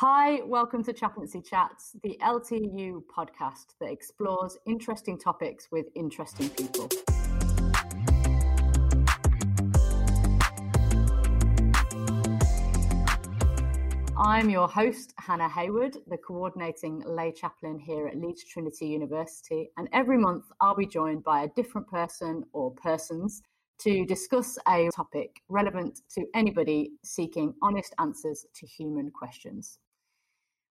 Hi, welcome to Chaplaincy Chats, the LTU podcast that explores interesting topics with interesting people. I'm your host, Hannah Hayward, the coordinating lay chaplain here at Leeds Trinity University. And every month I'll be joined by a different person or persons to discuss a topic relevant to anybody seeking honest answers to human questions.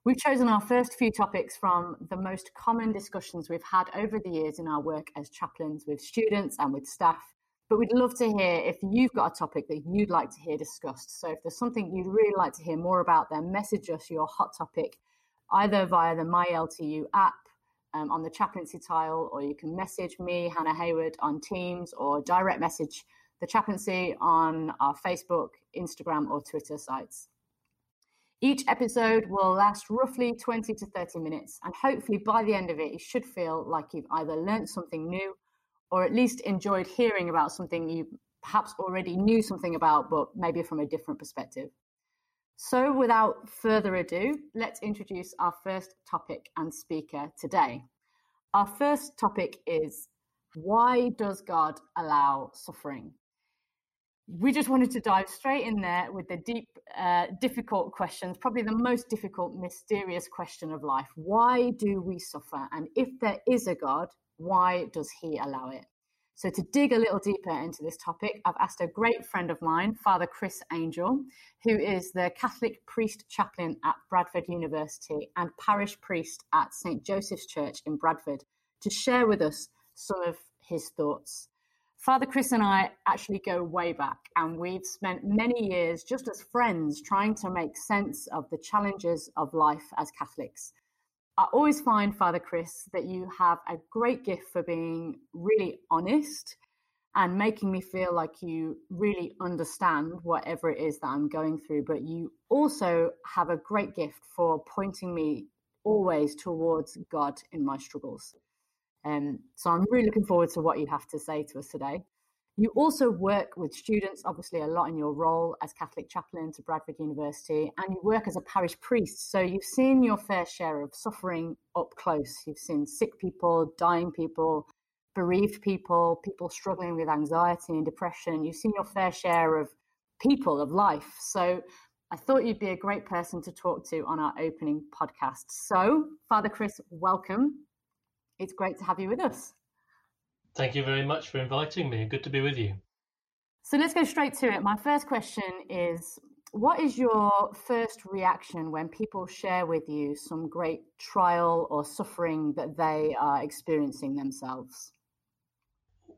We've chosen our first few topics from the most common discussions we've had over the years in our work as chaplains with students and with staff. But we'd love to hear if you've got a topic that you'd like to hear discussed. So if there's something you'd really like to hear more about, then message us your hot topic either via the MyLTU app um, on the chaplaincy tile, or you can message me, Hannah Hayward, on Teams, or direct message the chaplaincy on our Facebook, Instagram, or Twitter sites. Each episode will last roughly 20 to 30 minutes, and hopefully by the end of it, you should feel like you've either learned something new or at least enjoyed hearing about something you perhaps already knew something about, but maybe from a different perspective. So, without further ado, let's introduce our first topic and speaker today. Our first topic is why does God allow suffering? We just wanted to dive straight in there with the deep, uh, difficult questions, probably the most difficult, mysterious question of life. Why do we suffer? And if there is a God, why does he allow it? So, to dig a little deeper into this topic, I've asked a great friend of mine, Father Chris Angel, who is the Catholic priest chaplain at Bradford University and parish priest at St. Joseph's Church in Bradford, to share with us some of his thoughts. Father Chris and I actually go way back, and we've spent many years just as friends trying to make sense of the challenges of life as Catholics. I always find, Father Chris, that you have a great gift for being really honest and making me feel like you really understand whatever it is that I'm going through. But you also have a great gift for pointing me always towards God in my struggles. Um, so I'm really looking forward to what you have to say to us today. You also work with students, obviously, a lot in your role as Catholic chaplain to Bradford University, and you work as a parish priest. So you've seen your fair share of suffering up close. You've seen sick people, dying people, bereaved people, people struggling with anxiety and depression. You've seen your fair share of people, of life. So I thought you'd be a great person to talk to on our opening podcast. So, Father Chris, welcome it's great to have you with us. Thank you very much for inviting me. Good to be with you. So let's go straight to it. My first question is What is your first reaction when people share with you some great trial or suffering that they are experiencing themselves?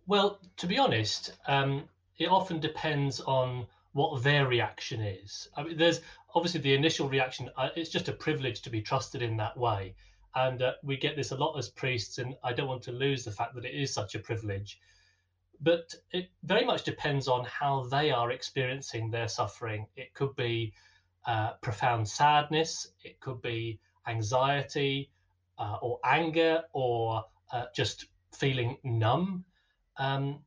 Well, to be honest, um, it often depends on what their reaction is. I mean, there's obviously the initial reaction, uh, it's just a privilege to be trusted in that way. And uh, we get this a lot as priests, and I don't want to lose the fact that it is such a privilege. But it very much depends on how they are experiencing their suffering. It could be uh, profound sadness, it could be anxiety uh, or anger, or uh, just feeling numb. Um,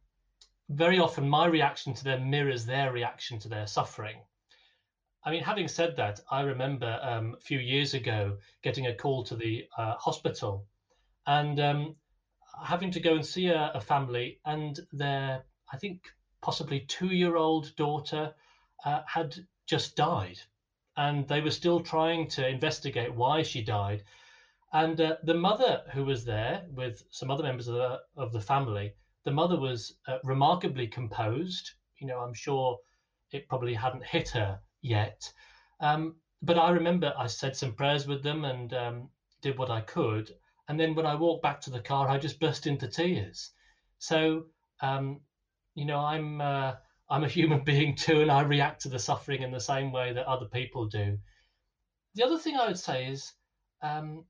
very often, my reaction to them mirrors their reaction to their suffering. I mean, having said that, I remember um, a few years ago getting a call to the uh, hospital and um, having to go and see a, a, family, and their, I think, possibly two year old daughter uh, had just died. And they were still trying to investigate why she died. And uh, the mother who was there with some other members of the, of the family, the mother was uh, remarkably composed. You know, I'm sure it probably hadn't hit her yet. Um, but I remember I said some prayers with them and um, did what I could. And then when I walked back to the car, I just burst into tears. So, um, you know, I'm uh, I'm a human being too, and I react to the suffering in the same way that other people do. The other thing I would say is um,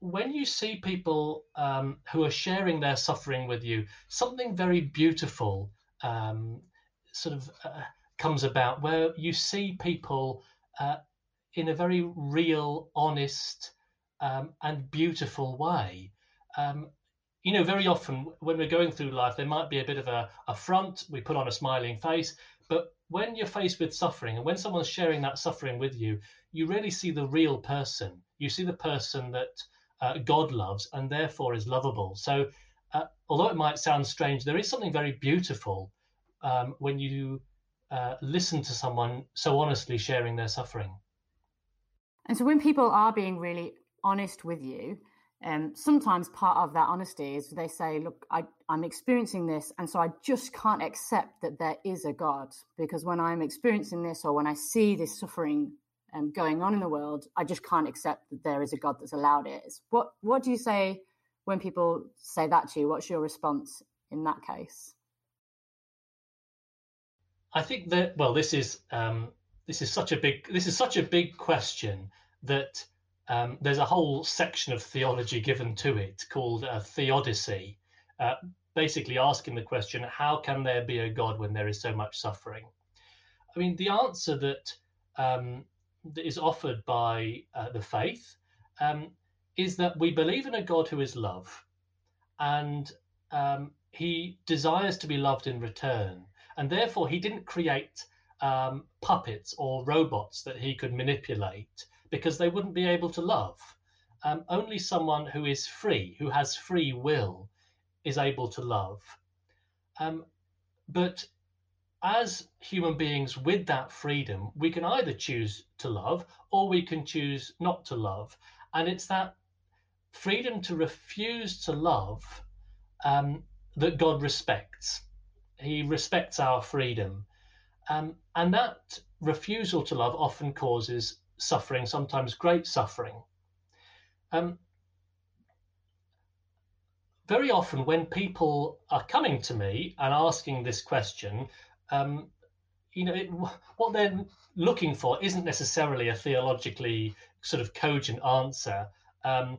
when you see people um, who are sharing their suffering with you, something very beautiful um, sort of uh, comes about where you see people uh, in a very real, honest, um, and beautiful way. Um, you know, very often when we're going through life, there might be a bit of a, a front, we put on a smiling face, but when you're faced with suffering and when someone's sharing that suffering with you, you really see the real person. You see the person that uh, God loves and therefore is lovable. So, uh, although it might sound strange, there is something very beautiful um, when you uh, listen to someone so honestly sharing their suffering. And so, when people are being really honest with you, um, sometimes part of that honesty is they say, Look, I, I'm experiencing this, and so I just can't accept that there is a God. Because when I'm experiencing this or when I see this suffering um, going on in the world, I just can't accept that there is a God that's allowed it. What, what do you say when people say that to you? What's your response in that case? I think that well, this is um, this is such a big this is such a big question that um, there's a whole section of theology given to it called uh, theodicy, uh, basically asking the question, how can there be a God when there is so much suffering? I mean, the answer that, um, that is offered by uh, the faith um, is that we believe in a God who is love, and um, he desires to be loved in return, and therefore he didn't create um, puppets or robots that he could manipulate because they wouldn't be able to love. Um, only someone who is free, who has free will, is able to love. Um, but as human beings with that freedom, we can either choose to love or we can choose not to love. And it's that freedom to refuse to love um, that God respects. He respects our freedom. Um, and that refusal to love often causes suffering, sometimes great suffering. Um, very often, when people are coming to me and asking this question, um, you know, it, what they're looking for isn't necessarily a theologically sort of cogent answer. Um,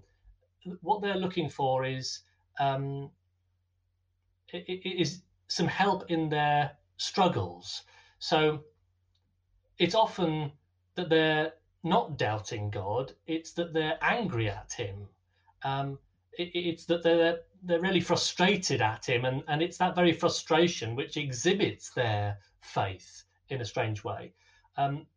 what they're looking for is um, is some help in their struggles. So it's often that they're not doubting God. It's that they're angry at Him. Um, it, it's that they're they're really frustrated at Him, and and it's that very frustration which exhibits their faith in a strange way. Um,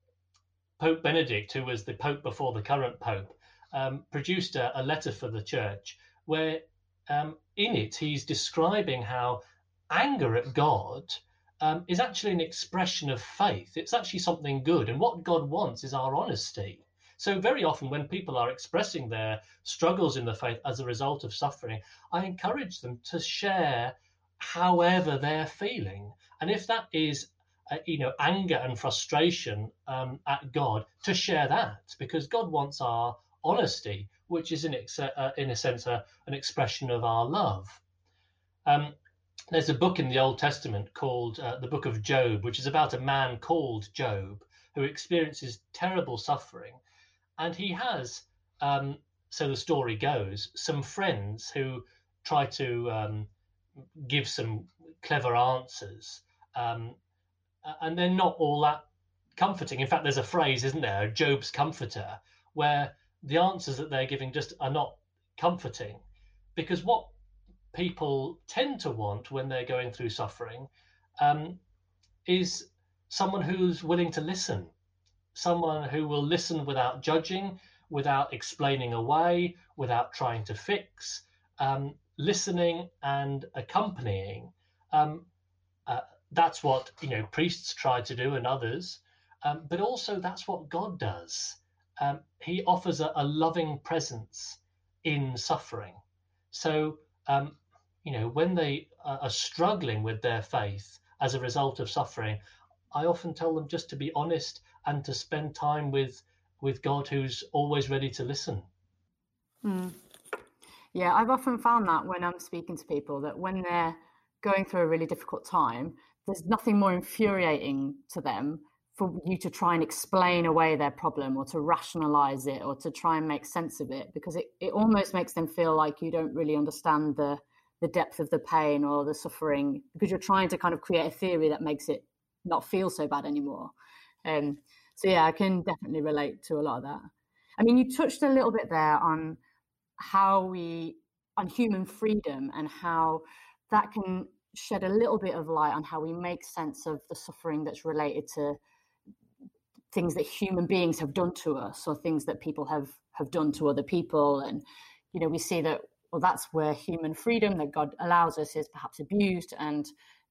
Pope Benedict, who was the Pope before the current Pope, um, produced a, a, letter for the Church where, um, in it, he's describing how anger at God um, is actually an expression of faith. It's actually something good. And what God wants is our honesty. So, very often, when people are expressing their struggles in the faith as a result of suffering, I encourage them to share however they're feeling. And if that is, uh, you know, anger and frustration um, at God, to share that because God wants our honesty, which is in, ex- uh, in a sense uh, an expression of our love. Um, there's a book in the Old Testament called uh, the Book of Job, which is about a man called Job who experiences terrible suffering. And he has, um, so the story goes, some friends who try to um, give some clever answers. Um, and they're not all that comforting. In fact, there's a phrase, isn't there, Job's comforter, where the answers that they're giving just are not comforting. Because what people tend to want when they're going through suffering um, is someone who's willing to listen, someone who will listen without judging, without explaining away, without trying to fix, um, listening and accompanying. Um, uh, that's what you know priests try to do and others, um, but also that's what God does. Um, he offers a, a loving presence in suffering. So um, you know, when they are struggling with their faith as a result of suffering, I often tell them just to be honest and to spend time with with God, who's always ready to listen. Mm. Yeah, I've often found that when I'm speaking to people that when they're going through a really difficult time, there's nothing more infuriating to them for you to try and explain away their problem or to rationalize it or to try and make sense of it because it, it almost makes them feel like you don't really understand the the depth of the pain or the suffering because you're trying to kind of create a theory that makes it not feel so bad anymore. Um, so yeah, I can definitely relate to a lot of that. I mean, you touched a little bit there on how we on human freedom and how that can shed a little bit of light on how we make sense of the suffering that's related to things that human beings have done to us or things that people have have done to other people and you know we see that well that's where human freedom that god allows us is perhaps abused and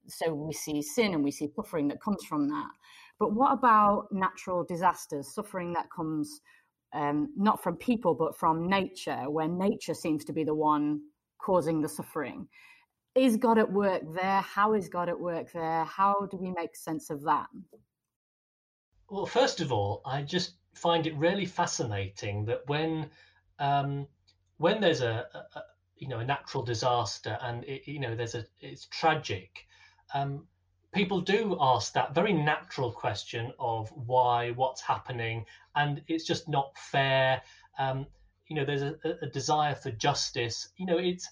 so we see sin and we see suffering that comes from that. But what about natural disasters suffering that comes um, not from people but from nature where nature seems to be the one causing the suffering? Is god at work there? How is god at work there? How do we make sense of that? Well, first of all, I just find it really fascinating that when um, when there's a, a, you know a natural disaster and it, you know there's a it's tragic, um, people do ask that very natural question of why, what's happening, and it's just not fair. Um, you know, there's a, a desire for justice. You know, it's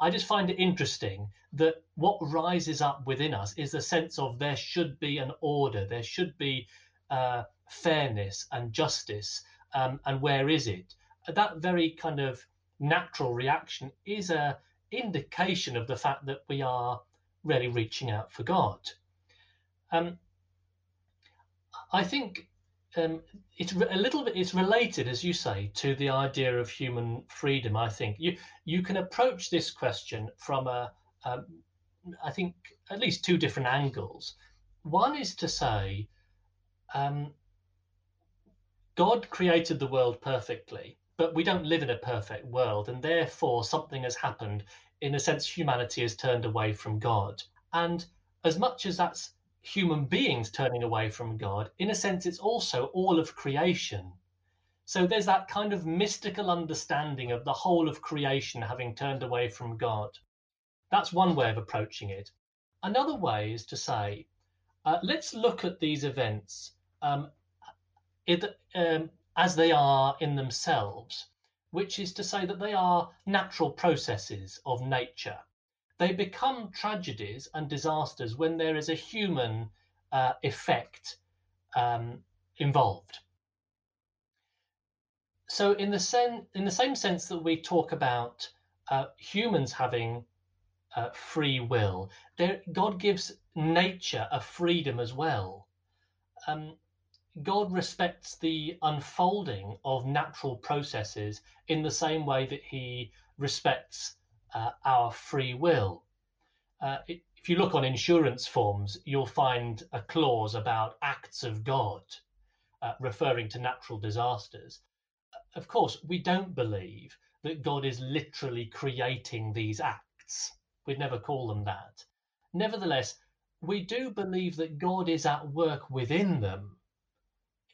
I just find it interesting that what rises up within us is a sense of there should be an order, there should be uh, fairness and justice, um, and where is it? That very kind of natural reaction is a indication of the fact that we are really reaching out for God. Um, I think um, it's a little bit it's related, as you say, to the idea of human freedom. I think you you can approach this question from a um, I think at least two different angles. One is to say um, God created the world perfectly, but we don't live in a perfect world, and therefore something has happened. In a sense, humanity has turned away from God. And as much as that's human beings turning away from God, in a sense, it's also all of creation. So there's that kind of mystical understanding of the whole of creation having turned away from God. That's one way of approaching it. Another way is to say, uh, let's look at these events um, it, um, as they are in themselves, which is to say that they are natural processes of nature. They become tragedies and disasters when there is a human uh, effect um, involved. So, in the, sen- in the same sense that we talk about uh, humans having uh, free will, there, God gives nature a freedom as well. Um, God respects the unfolding of natural processes in the same way that he respects uh, our free will. Uh, if you look on insurance forms, you'll find a clause about acts of God uh, referring to natural disasters. Of course, we don't believe that God is literally creating these acts. We'd never call them that. Nevertheless, we do believe that God is at work within them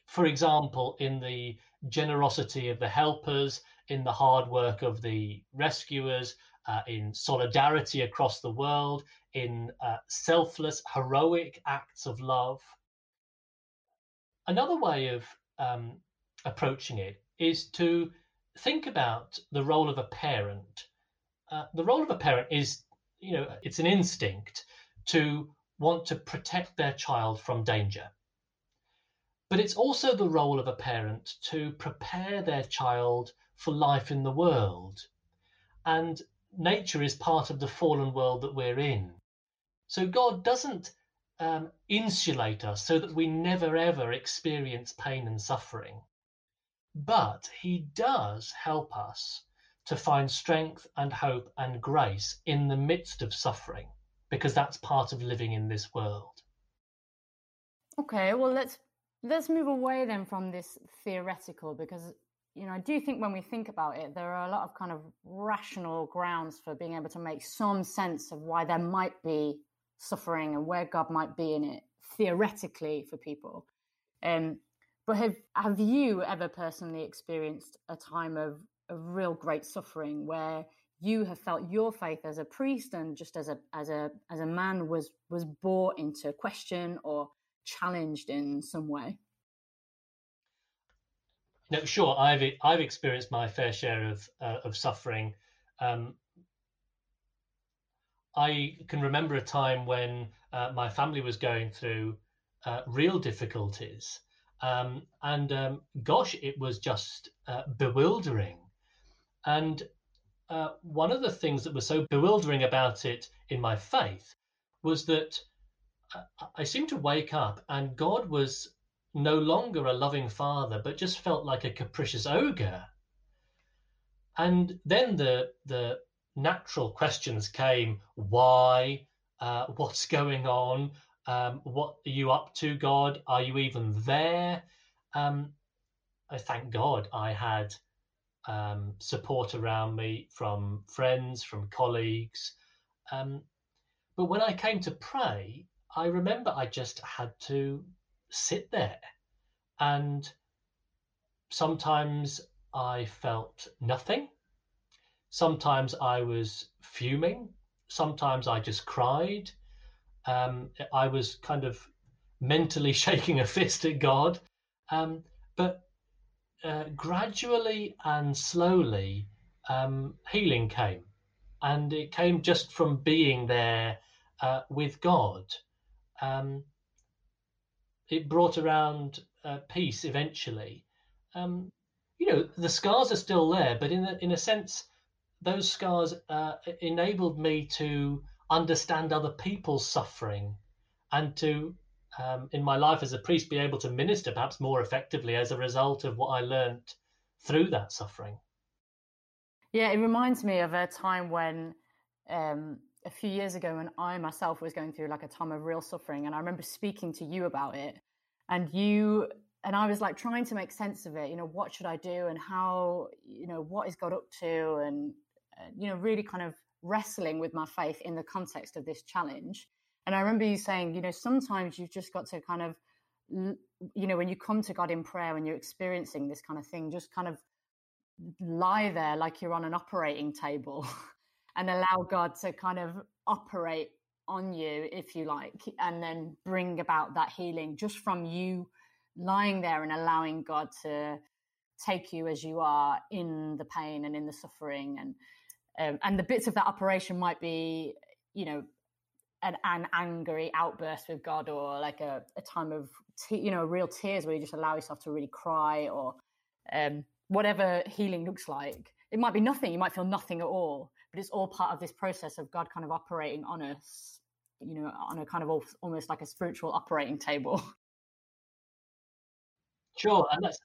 for example, in the generosity of the helpers, in the hard work of the rescuers, uh, in solidarity across the world, in uh, selfless, heroic acts of love. Another way of um, approaching it is to think about the role of a parent. Uh, the role of a parent is, you know, it's an instinct to want to protect their child from danger. But it's also the role of a parent to prepare their child for life in the world. And nature is part of the fallen world that we're in. So God doesn't um, insulate us so that we never ever experience pain and suffering. But He does help us to find strength and hope and grace in the midst of suffering, because that's part of living in this world. Okay, well, let's let's move away then from this theoretical because you know i do think when we think about it there are a lot of kind of rational grounds for being able to make some sense of why there might be suffering and where god might be in it theoretically for people. Um, but have have you ever personally experienced a time of, of real great suffering where you have felt your faith as a priest and just as a as a as a man was was brought into question or challenged in some way? No, sure. I've I've experienced my fair share of uh, of suffering. Um, I can remember a time when uh, my family was going through uh, real difficulties, um, and um, gosh, it was just uh, bewildering. And uh, one of the things that was so bewildering about it in my faith was that I seemed to wake up and God was no longer a loving father, but just felt like a capricious ogre. And then the the natural questions came: Why? Uh, what's going on? Um, what are you up to, God? Are you even there? Um, I thank God I had um, support around me from friends, from colleagues. Um, but when I came to pray, I remember I just had to sit there. And sometimes I felt nothing. Sometimes I was fuming. Sometimes I just cried. Um, I was kind of mentally shaking a fist at God. Um, but uh, gradually and slowly, um, healing came. And it came just from being there uh, with God. Um, it brought around uh, peace eventually. Um, you know, the scars are still there, but in a, in a sense, those scars uh, enabled me to understand other people's suffering and to, um, in my life as a priest, be able to minister perhaps more effectively as a result of what I learned through that suffering. Yeah, it reminds me of a time when um, a few years ago when I myself was going through like a time of real suffering, and I remember speaking to you about it, and you and I was like trying to make sense of it. You know, what should I do, and how you know what is God up to, and uh, you know, really kind of wrestling with my faith in the context of this challenge. And I remember you saying, you know, sometimes you've just got to kind of, you know, when you come to God in prayer and you're experiencing this kind of thing, just kind of lie there like you're on an operating table and allow God to kind of operate on you, if you like, and then bring about that healing just from you lying there and allowing God to take you as you are in the pain and in the suffering. And um, and the bits of that operation might be you know an, an angry outburst with God or like a, a time of te- you know real tears where you just allow yourself to really cry or um, whatever healing looks like. It might be nothing. You might feel nothing at all but it's all part of this process of God kind of operating on us, you know, on a kind of almost like a spiritual operating table. Sure, and that's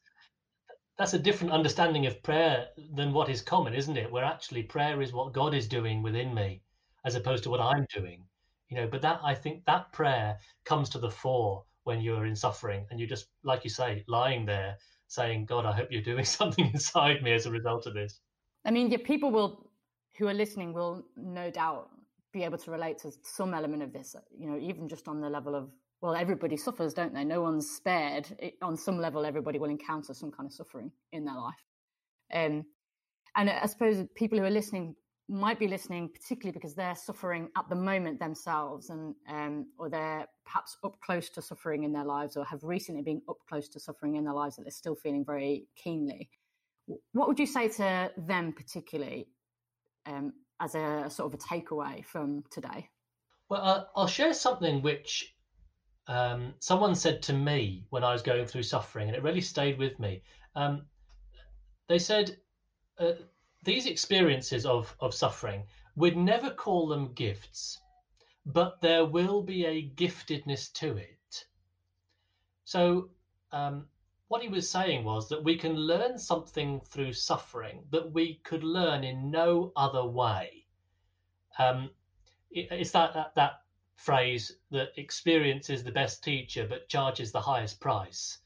that's a different understanding of prayer than what is common, isn't it? Where actually prayer is what God is doing within me, as opposed to what I'm doing. You know, but that I think that prayer comes to the fore when you're in suffering and you're just, like you say, lying there saying, God, I hope you're doing something inside me as a result of this. I mean, yeah, people will who are listening will no doubt be able to relate to some element of this, you know, even just on the level of, well, everybody suffers, don't they? No one's spared. It, on some level, everybody will encounter some kind of suffering in their life. Um, and I suppose people who are listening might be listening particularly because they're suffering at the moment themselves and um, or they're perhaps up close to suffering in their lives or have recently been up close to suffering in their lives that they're still feeling very keenly what would you say to them particularly um, as a sort of a takeaway from today? Well, I'll share something which um, someone said to me when I was going through suffering, and it really stayed with me. Um, they said uh, these experiences of, of suffering, we'd never call them gifts, but there will be a giftedness to it. So um, what he was saying was that we can learn something through suffering that we could learn in no other way. Um, it's that, that that phrase that experience is the best teacher but charges the highest price.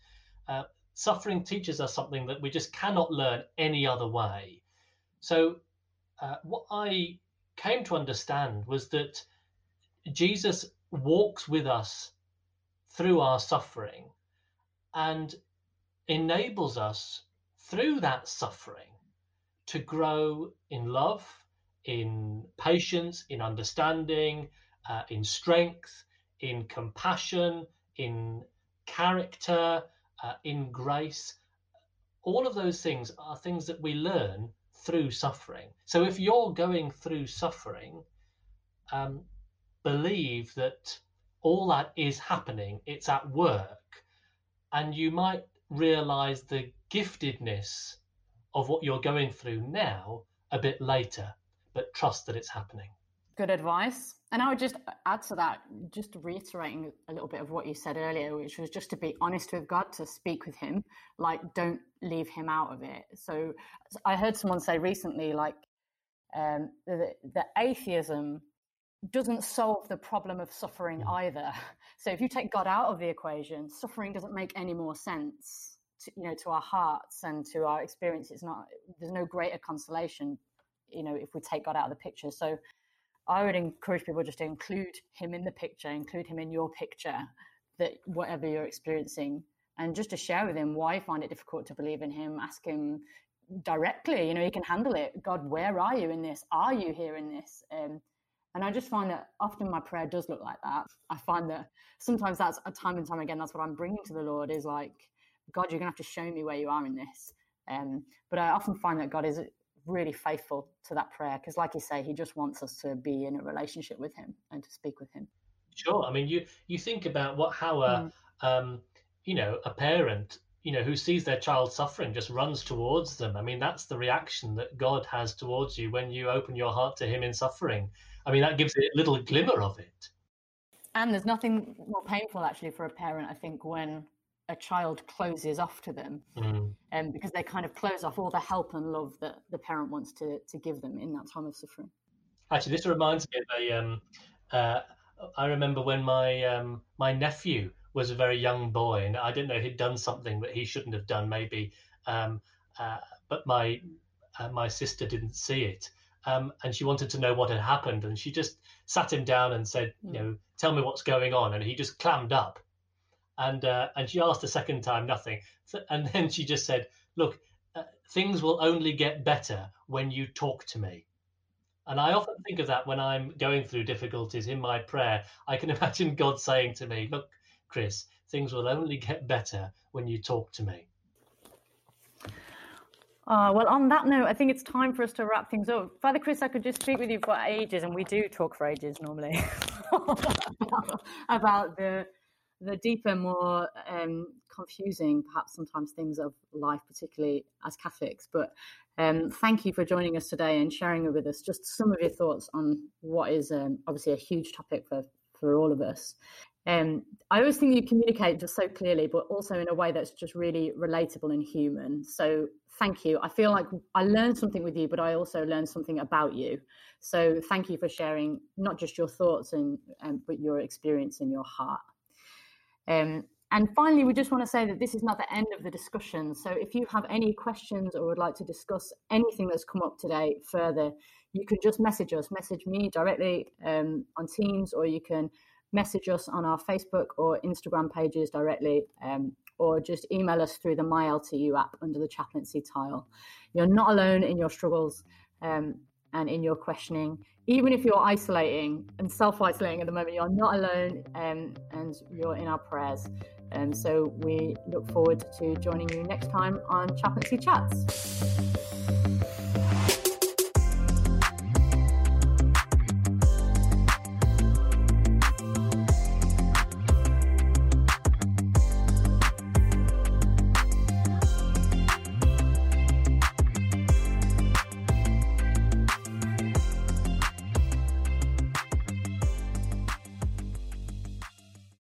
Uh, suffering teaches us something that we just cannot learn any other way. So, uh, what I came to understand was that Jesus walks with us through our suffering and enables us through that suffering to grow in love, in patience, in understanding, uh, in strength, in compassion, in character, uh, in grace. All of those things are things that we learn through suffering. So if you're going through suffering, um, believe that all that is happening, it's at work, and you might realize the giftedness of what you're going through now a bit later, but trust that it's happening. Good advice. And I would just add to that, just reiterating a little bit of what you said earlier, which was just to be honest with God, to speak with Him, like don't leave Him out of it. So I heard someone say recently, like, um, the, the atheism doesn't solve the problem of suffering mm. either. So if you take God out of the equation, suffering doesn't make any more sense. To, you know, to our hearts and to our experience, it's not. There's no greater consolation, you know, if we take God out of the picture. So I would encourage people just to include Him in the picture, include Him in your picture, that whatever you're experiencing, and just to share with Him why you find it difficult to believe in Him. Ask Him directly. You know, He can handle it. God, where are you in this? Are you here in this? Um, and I just find that often my prayer does look like that. I find that sometimes that's a time and time again, that's what I'm bringing to the Lord is like, God, you're going to have to show me where you are in this. Um, but I often find that God is really faithful to that prayer because, like you say, He just wants us to be in a relationship with Him and to speak with Him. Sure. I mean, you you think about what how a mm. um, you know a parent you know who sees their child suffering just runs towards them. I mean, that's the reaction that God has towards you when you open your heart to Him in suffering. I mean, that gives it a little glimmer of it. And there's nothing more painful, actually, for a parent, I think, when a child closes off to them, mm. um, because they kind of close off all the help and love that the parent wants to to give them in that time of suffering. Actually, this reminds me of a. Um, uh, I remember when my um, my nephew was a very young boy, and I didn't know he'd done something that he shouldn't have done, maybe. Um, uh, but my uh, my sister didn't see it, um, and she wanted to know what had happened. And she just sat him down and said, mm. you know, tell me what's going on. And he just clammed up. And uh, and she asked a second time, nothing. So, and then she just said, look, uh, things will only get better when you talk to me. And I often think of that when I'm going through difficulties in my prayer. I can imagine God saying to me, look, Chris, things will only get better when you talk to me. Uh, well, on that note, I think it's time for us to wrap things up. Father Chris, I could just speak with you for ages, and we do talk for ages normally about the the deeper, more um, confusing, perhaps sometimes things of life, particularly as Catholics. But um, thank you for joining us today and sharing with us just some of your thoughts on what is um, obviously a huge topic for for all of us. Um, I always think you communicate just so clearly, but also in a way that's just really relatable and human. So thank you. I feel like I learned something with you, but I also learned something about you. So thank you for sharing not just your thoughts and um, but your experience in your heart. Um, and finally, we just want to say that this is not the end of the discussion. So if you have any questions or would like to discuss anything that's come up today further, you can just message us, message me directly um, on Teams, or you can message us on our Facebook or Instagram pages directly, um, or just email us through the MyLTU app under the chaplaincy tile. You're not alone in your struggles um, and in your questioning. Even if you're isolating and self isolating at the moment, you're not alone um, and you're in our prayers. And um, so we look forward to joining you next time on Chaplaincy Chats.